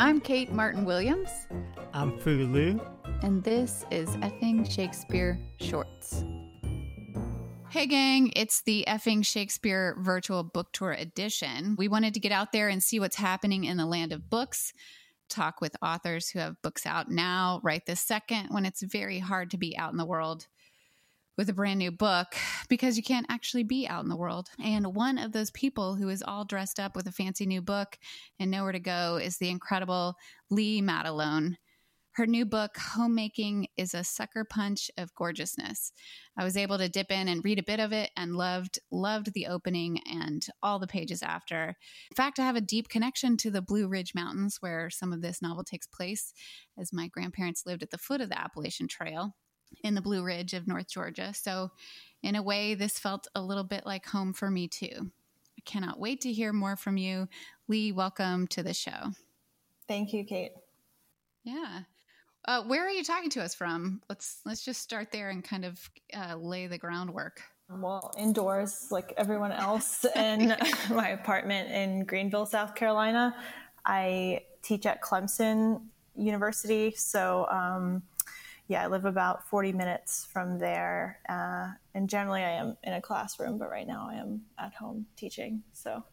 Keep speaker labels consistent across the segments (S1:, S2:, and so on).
S1: I'm Kate Martin Williams.
S2: I'm Fu Lu.
S1: And this is Effing Shakespeare Shorts. Hey, gang, it's the Effing Shakespeare Virtual Book Tour Edition. We wanted to get out there and see what's happening in the land of books, talk with authors who have books out now, right this second, when it's very hard to be out in the world with a brand new book because you can't actually be out in the world. And one of those people who is all dressed up with a fancy new book and nowhere to go is the incredible Lee Matalone. Her new book, Homemaking, is a sucker punch of gorgeousness. I was able to dip in and read a bit of it and loved loved the opening and all the pages after. In fact, I have a deep connection to the Blue Ridge Mountains where some of this novel takes place as my grandparents lived at the foot of the Appalachian Trail in the Blue Ridge of North Georgia. So, in a way, this felt a little bit like home for me too. I cannot wait to hear more from you. Lee, welcome to the show.
S3: Thank you, Kate.
S1: Yeah. Uh, where are you talking to us from? Let's let's just start there and kind of uh, lay the groundwork.
S3: Well, indoors, like everyone else, in my apartment in Greenville, South Carolina. I teach at Clemson University, so um, yeah, I live about 40 minutes from there. Uh, and generally, I am in a classroom, but right now I am at home teaching. So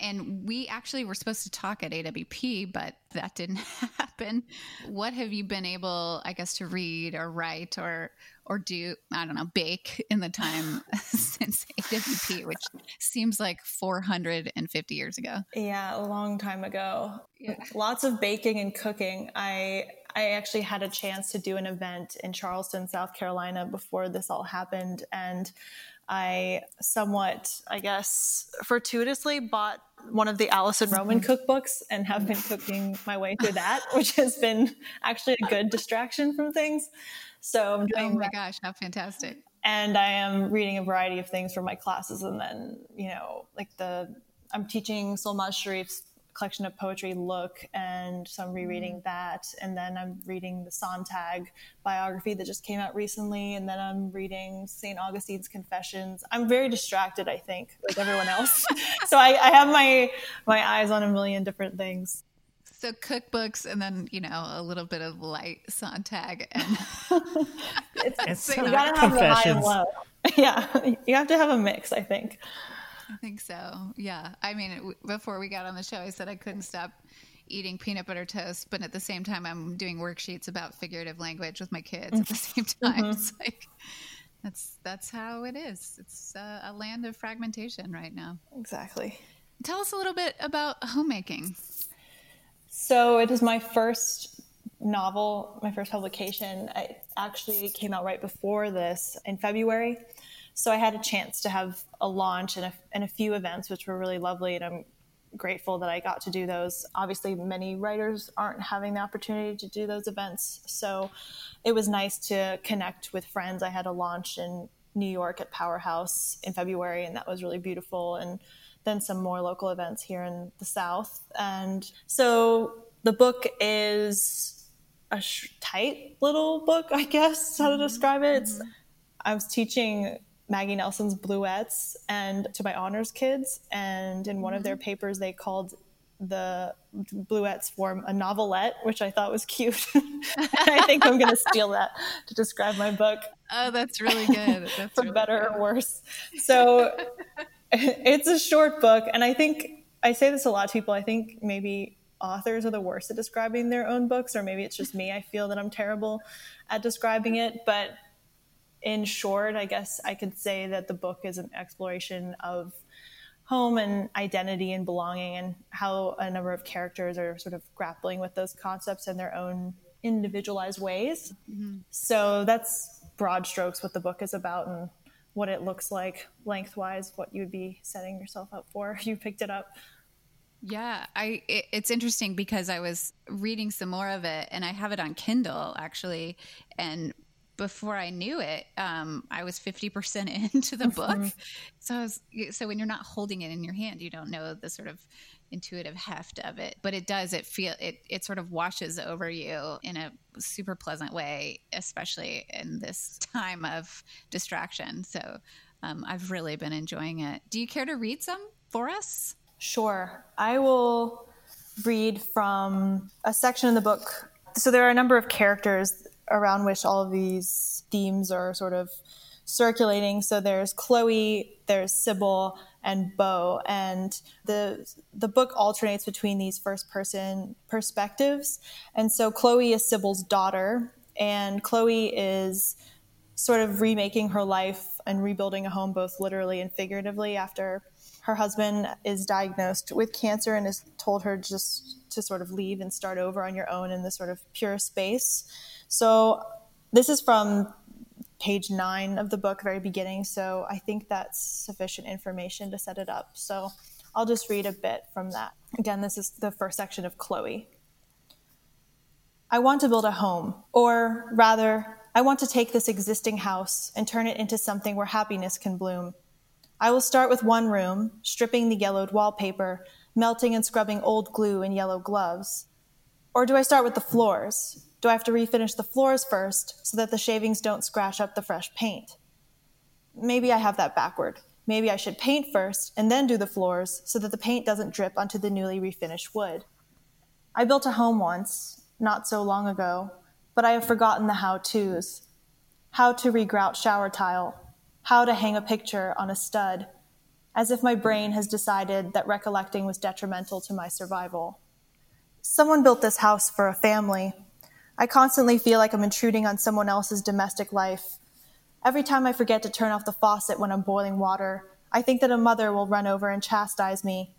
S1: and we actually were supposed to talk at AWP, but that didn't happen. What have you been able, I guess, to read or write or or do I don't know bake in the time since AWP, which seems like 450 years ago?
S3: Yeah, a long time ago. Yeah. Lots of baking and cooking. I I actually had a chance to do an event in Charleston, South Carolina before this all happened, and I somewhat, I guess, fortuitously bought one of the Alison Roman mm-hmm. cookbooks and have been cooking my way through that, which has been actually a good distraction from things. So I'm
S1: doing. Oh my that. gosh, how fantastic!
S3: And I am reading a variety of things for my classes, and then you know, like the I'm teaching Solmaz Sharif's collection of poetry look and so i'm rereading mm. that and then i'm reading the sontag biography that just came out recently and then i'm reading st augustine's confessions i'm very distracted i think like everyone else so I, I have my my eyes on a million different things
S1: so cookbooks and then you know a little bit of light Sontag and
S3: it's, it's you gotta have the high and low. Yeah, you have to have a mix. I think.
S1: I think so. Yeah. I mean, before we got on the show, I said I couldn't stop eating peanut butter toast, but at the same time, I'm doing worksheets about figurative language with my kids at the same time. Mm-hmm. It's like that's that's how it is. It's a, a land of fragmentation right now.
S3: Exactly.
S1: Tell us a little bit about homemaking.
S3: So it is my first novel, my first publication. It actually came out right before this in February. So I had a chance to have a launch and a, and a few events, which were really lovely. And I'm grateful that I got to do those. Obviously, many writers aren't having the opportunity to do those events. So it was nice to connect with friends. I had a launch in New York at Powerhouse in February, and that was really beautiful. And then some more local events here in the South. And so the book is a sh- tight little book, I guess, how to describe it. It's, I was teaching Maggie Nelson's Bluets and to my honors kids. And in one of their mm-hmm. papers, they called the Bluets form a novelette, which I thought was cute. I think I'm going to steal that to describe my book.
S1: Oh, that's really good. That's
S3: for
S1: really
S3: better
S1: good.
S3: or worse. So it's a short book. And I think I say this a lot to people. I think maybe authors are the worst at describing their own books, or maybe it's just me. I feel that I'm terrible at describing it. But in short, I guess I could say that the book is an exploration of home and identity and belonging and how a number of characters are sort of grappling with those concepts in their own individualized ways. Mm-hmm. So that's broad strokes what the book is about and what it looks like lengthwise, what you would be setting yourself up for if you picked it up.
S1: Yeah, I it, it's interesting because I was reading some more of it and I have it on Kindle actually and before I knew it, um, I was 50% into the book. Mm-hmm. So I was, so when you're not holding it in your hand, you don't know the sort of intuitive heft of it, but it does, it feel, it, it sort of washes over you in a super pleasant way, especially in this time of distraction. So um, I've really been enjoying it. Do you care to read some for us?
S3: Sure. I will read from a section in the book. So there are a number of characters around which all of these themes are sort of circulating. So there's Chloe, there's Sybil, and Bo, and the the book alternates between these first person perspectives. And so Chloe is Sybil's daughter, and Chloe is sort of remaking her life and rebuilding a home both literally and figuratively after her husband is diagnosed with cancer and has told her just to sort of leave and start over on your own in this sort of pure space. So this is from page nine of the book, very beginning. So I think that's sufficient information to set it up. So I'll just read a bit from that. Again, this is the first section of Chloe. I want to build a home, or rather, I want to take this existing house and turn it into something where happiness can bloom. I will start with one room, stripping the yellowed wallpaper, melting and scrubbing old glue and yellow gloves. Or do I start with the floors? Do I have to refinish the floors first so that the shavings don't scratch up the fresh paint? Maybe I have that backward. Maybe I should paint first and then do the floors so that the paint doesn't drip onto the newly refinished wood. I built a home once, not so long ago, but I have forgotten the how to's. How to regrout shower tile, how to hang a picture on a stud, as if my brain has decided that recollecting was detrimental to my survival. Someone built this house for a family. I constantly feel like I'm intruding on someone else's domestic life. Every time I forget to turn off the faucet when I'm boiling water, I think that a mother will run over and chastise me.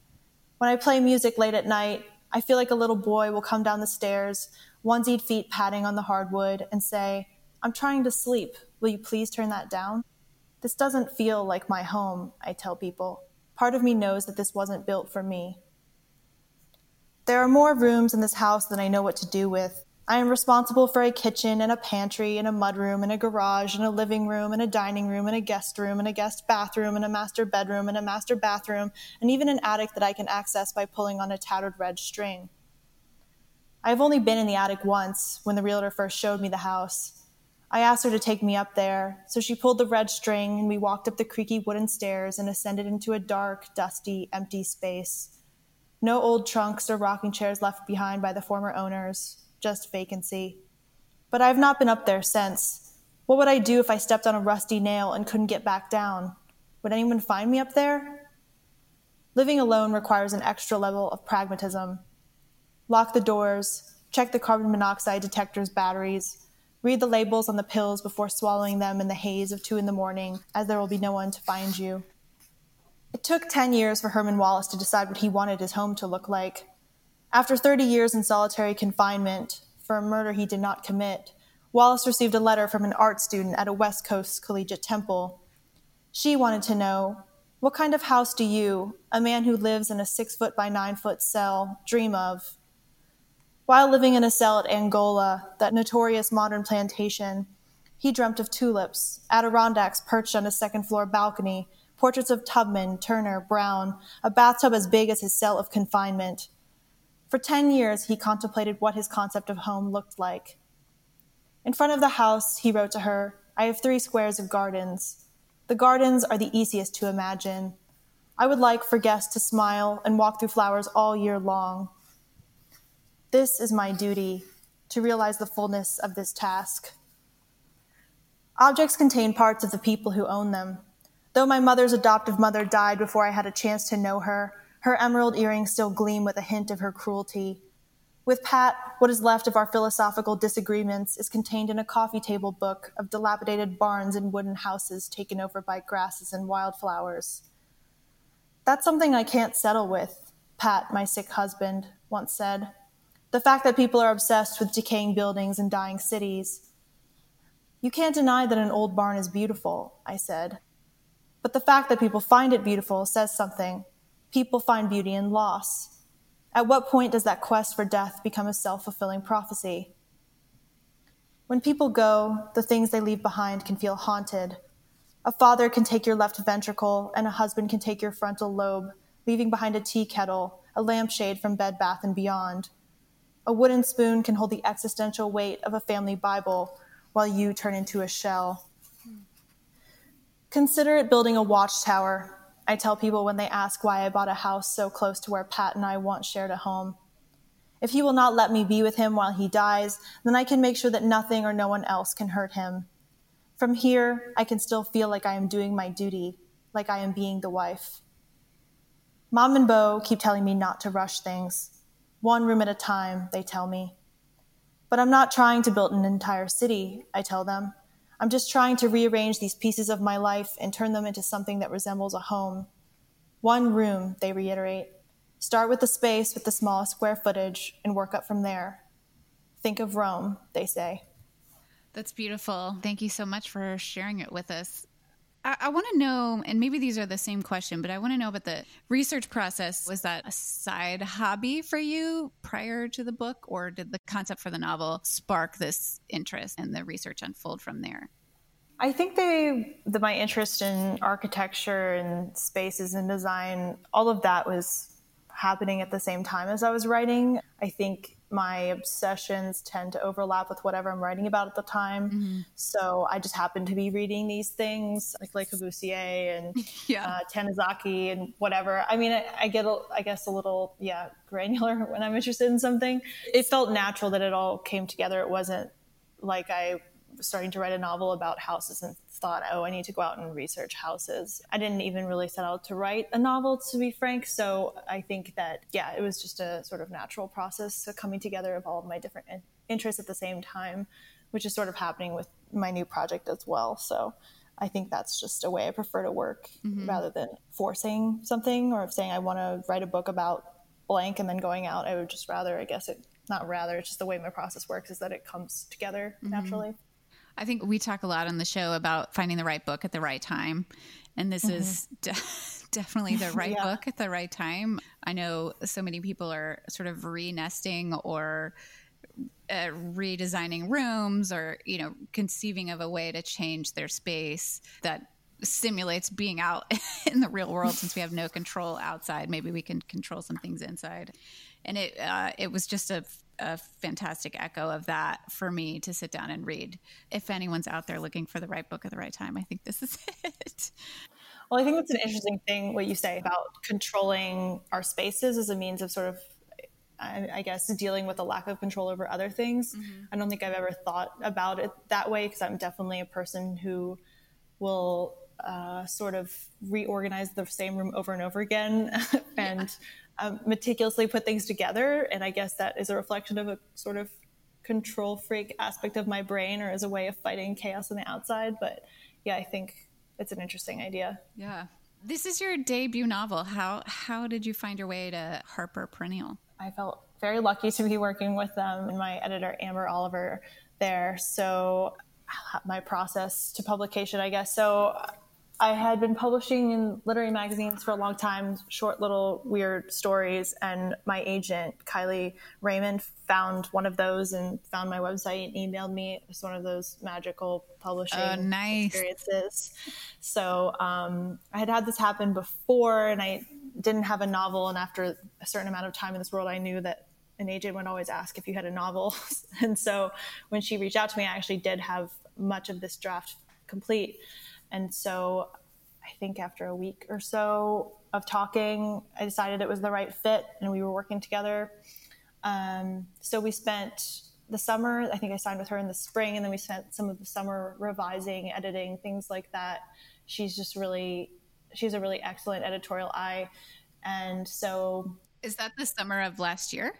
S3: When I play music late at night, I feel like a little boy will come down the stairs, onesied feet padding on the hardwood, and say, I'm trying to sleep. Will you please turn that down? This doesn't feel like my home, I tell people. Part of me knows that this wasn't built for me. There are more rooms in this house than I know what to do with. I am responsible for a kitchen and a pantry and a mudroom and a garage and a living room and a dining room and a guest room and a guest bathroom and a master bedroom and a master bathroom and even an attic that I can access by pulling on a tattered red string. I have only been in the attic once when the realtor first showed me the house. I asked her to take me up there, so she pulled the red string and we walked up the creaky wooden stairs and ascended into a dark, dusty, empty space. No old trunks or rocking chairs left behind by the former owners, just vacancy. But I have not been up there since. What would I do if I stepped on a rusty nail and couldn't get back down? Would anyone find me up there? Living alone requires an extra level of pragmatism. Lock the doors, check the carbon monoxide detector's batteries, Read the labels on the pills before swallowing them in the haze of two in the morning, as there will be no one to find you. It took 10 years for Herman Wallace to decide what he wanted his home to look like. After 30 years in solitary confinement for a murder he did not commit, Wallace received a letter from an art student at a West Coast collegiate temple. She wanted to know what kind of house do you, a man who lives in a six foot by nine foot cell, dream of? While living in a cell at Angola, that notorious modern plantation, he dreamt of tulips, Adirondacks perched on a second floor balcony, portraits of Tubman, Turner, Brown, a bathtub as big as his cell of confinement. For 10 years, he contemplated what his concept of home looked like. In front of the house, he wrote to her, I have three squares of gardens. The gardens are the easiest to imagine. I would like for guests to smile and walk through flowers all year long. This is my duty to realize the fullness of this task. Objects contain parts of the people who own them. Though my mother's adoptive mother died before I had a chance to know her, her emerald earrings still gleam with a hint of her cruelty. With Pat, what is left of our philosophical disagreements is contained in a coffee table book of dilapidated barns and wooden houses taken over by grasses and wildflowers. That's something I can't settle with, Pat, my sick husband, once said. The fact that people are obsessed with decaying buildings and dying cities. You can't deny that an old barn is beautiful, I said. But the fact that people find it beautiful says something. People find beauty in loss. At what point does that quest for death become a self fulfilling prophecy? When people go, the things they leave behind can feel haunted. A father can take your left ventricle, and a husband can take your frontal lobe, leaving behind a tea kettle, a lampshade from Bed Bath and Beyond, a wooden spoon can hold the existential weight of a family Bible while you turn into a shell. Consider it building a watchtower. I tell people when they ask why I bought a house so close to where Pat and I once shared a home. If he will not let me be with him while he dies, then I can make sure that nothing or no one else can hurt him. From here, I can still feel like I am doing my duty, like I am being the wife. Mom and Bo keep telling me not to rush things. One room at a time, they tell me. But I'm not trying to build an entire city, I tell them. I'm just trying to rearrange these pieces of my life and turn them into something that resembles a home. One room, they reiterate. Start with the space with the smallest square footage and work up from there. Think of Rome, they say.
S1: That's beautiful. Thank you so much for sharing it with us. I, I want to know, and maybe these are the same question, but I want to know about the research process. Was that a side hobby for you prior to the book, or did the concept for the novel spark this interest and the research unfold from there?
S3: I think they, the, my interest in architecture and spaces and design, all of that was happening at the same time as I was writing. I think my obsessions tend to overlap with whatever I'm writing about at the time. Mm-hmm. So I just happen to be reading these things like Le Corbusier and yeah. uh, Tanizaki and whatever. I mean, I, I get, a, I guess, a little, yeah, granular when I'm interested in something. It felt natural that it all came together. It wasn't like I starting to write a novel about houses and thought, oh, I need to go out and research houses. I didn't even really set out to write a novel, to be frank. So I think that, yeah, it was just a sort of natural process coming together of all of my different interests at the same time, which is sort of happening with my new project as well. So I think that's just a way I prefer to work mm-hmm. rather than forcing something or saying I want to write a book about blank and then going out. I would just rather, I guess it, not rather, it's just the way my process works is that it comes together mm-hmm. naturally.
S1: I think we talk a lot on the show about finding the right book at the right time. And this mm-hmm. is de- definitely the right yeah. book at the right time. I know so many people are sort of re nesting or uh, redesigning rooms or, you know, conceiving of a way to change their space that simulates being out in the real world since we have no control outside. Maybe we can control some things inside. And it, uh, it was just a a fantastic echo of that for me to sit down and read. If anyone's out there looking for the right book at the right time, I think this is it.
S3: Well, I think that's an interesting thing what you say about controlling our spaces as a means of sort of I, guess dealing with a lack of control over other things. Mm-hmm. I don't think I've ever thought about it that way because I'm definitely a person who will uh, sort of reorganize the same room over and over again and yeah um, meticulously put things together. And I guess that is a reflection of a sort of control freak aspect of my brain or as a way of fighting chaos on the outside. But yeah, I think it's an interesting idea.
S1: Yeah. This is your debut novel. How how did you find your way to Harper Perennial?
S3: I felt very lucky to be working with them and my editor Amber Oliver there. So my process to publication, I guess. So I had been publishing in literary magazines for a long time, short little weird stories. And my agent, Kylie Raymond, found one of those and found my website and emailed me. It was one of those magical publishing oh, nice. experiences. So um, I had had this happen before and I didn't have a novel. And after a certain amount of time in this world, I knew that an agent would always ask if you had a novel. and so when she reached out to me, I actually did have much of this draft complete. And so I think after a week or so of talking, I decided it was the right fit and we were working together. Um, so we spent the summer, I think I signed with her in the spring, and then we spent some of the summer revising, editing, things like that. She's just really, she's a really excellent editorial eye. And so.
S1: Is that the summer of last year?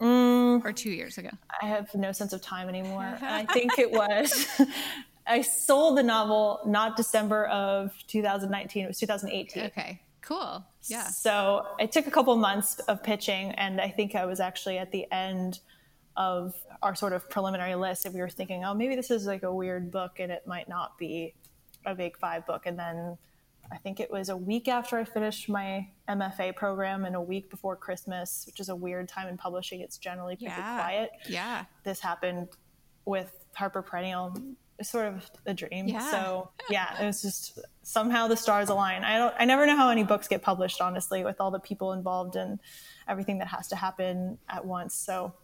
S3: Mm,
S1: or two years ago?
S3: I have no sense of time anymore. I think it was I sold the novel not December of 2019, it was 2018.
S1: Okay, cool. Yeah.
S3: So it took a couple months of pitching, and I think I was actually at the end of our sort of preliminary list, and we were thinking, oh, maybe this is like a weird book and it might not be a big five book. And then I think it was a week after I finished my MFA program and a week before Christmas, which is a weird time in publishing. It's generally pretty
S1: yeah.
S3: quiet.
S1: Yeah.
S3: This happened with Harper Perennial sort of a dream.
S1: Yeah.
S3: So yeah, it was just somehow the stars align. I don't I never know how any books get published honestly with all the people involved and everything that has to happen at once. So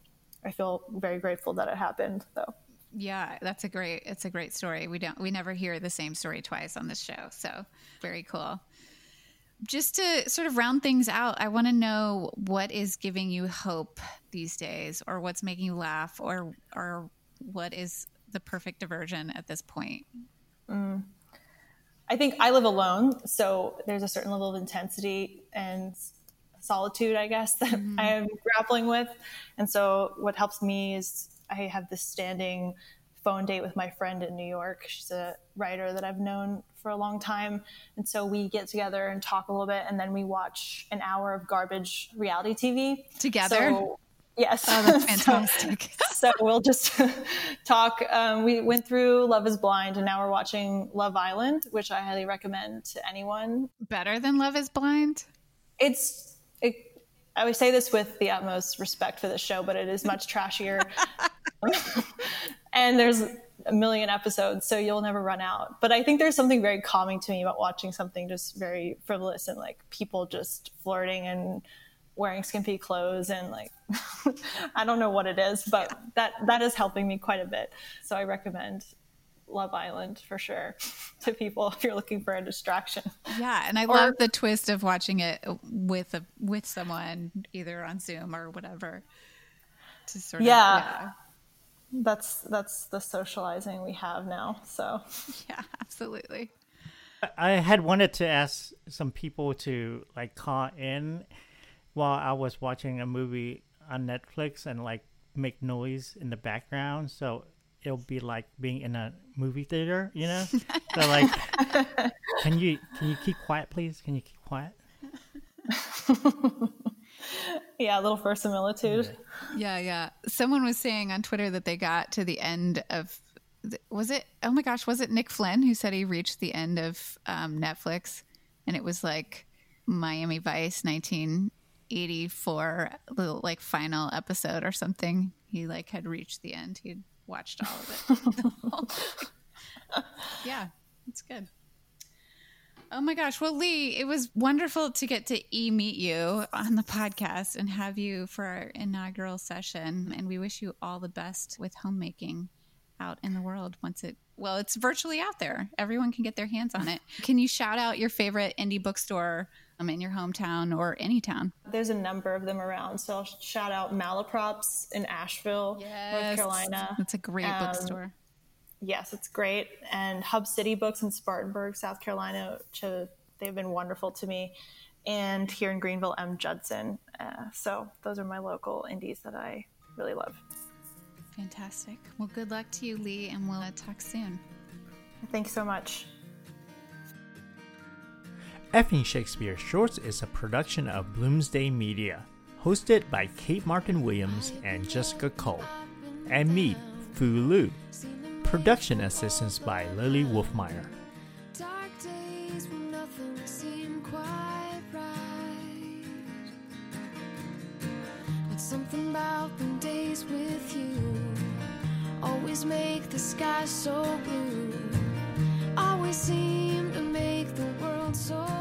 S3: I feel very grateful that it happened though.
S1: Yeah, that's a great it's a great story. We don't we never hear the same story twice on this show. So very cool. just to sort of round things out, I want to know what is giving you hope these days, or what's making you laugh, or or what is the perfect diversion at this point.
S3: Mm. I think I live alone, so there's a certain level of intensity and solitude, I guess, that mm-hmm. I am grappling with. And so, what helps me is I have this standing phone date with my friend in New York. She's a writer that I've known for a long time. And so we get together and talk a little bit, and then we watch an hour of garbage reality TV
S1: together.
S3: So, yes.
S1: Oh, that's fantastic.
S3: so, so, we'll just talk. Um, we went through Love is Blind, and now we're watching Love Island, which I highly recommend to anyone.
S1: Better than Love is Blind?
S3: It's. It, I would say this with the utmost respect for the show, but it is much trashier. and there's a million episodes, so you'll never run out. But I think there's something very calming to me about watching something just very frivolous and like people just flirting and wearing skimpy clothes and like I don't know what it is, but that that is helping me quite a bit. So I recommend Love Island for sure to people if you're looking for a distraction.
S1: Yeah, and I or, love the twist of watching it with a with someone either on Zoom or whatever.
S3: To sort yeah. of yeah that's that's the socializing we have now. So
S1: yeah, absolutely.
S2: I had wanted to ask some people to like call in while I was watching a movie on Netflix and like make noise in the background. So it'll be like being in a movie theater, you know? so like can you can you keep quiet please? Can you keep quiet?
S3: yeah, a little verisimilitude.
S1: Yeah, yeah. Someone was saying on Twitter that they got to the end of was it oh my gosh, was it Nick Flynn who said he reached the end of um, Netflix and it was like Miami Vice nineteen 84 like final episode or something he like had reached the end. He'd watched all of it. Yeah it's good. Oh my gosh. Well lee it was wonderful to get to e-meet you on the podcast and have you for our inaugural session and we wish you all the best with homemaking out in the world once it well it's virtually out there. Everyone can get their hands on it. Can you shout out your favorite indie bookstore um, in your hometown or any town?
S3: There's a number of them around. So I'll shout out Malaprops in Asheville, yes, North Carolina.
S1: That's a great um, bookstore
S3: yes, it's great. And Hub City Books in Spartanburg, South Carolina, uh, they've been wonderful to me. And here in Greenville, M. Judson. Uh, so those are my local indies that I really love.
S1: Fantastic. Well, good luck to you, Lee, and we'll uh, talk soon.
S3: Thanks so much.
S2: Effing Shakespeare Shorts is a production of Bloomsday Media, hosted by Kate Martin Williams and Jessica Cole, and me, Fu Lu. Production assistance by Lily Wolfmeyer. But something about the days with you always make the sky so blue. Always seem to make the world so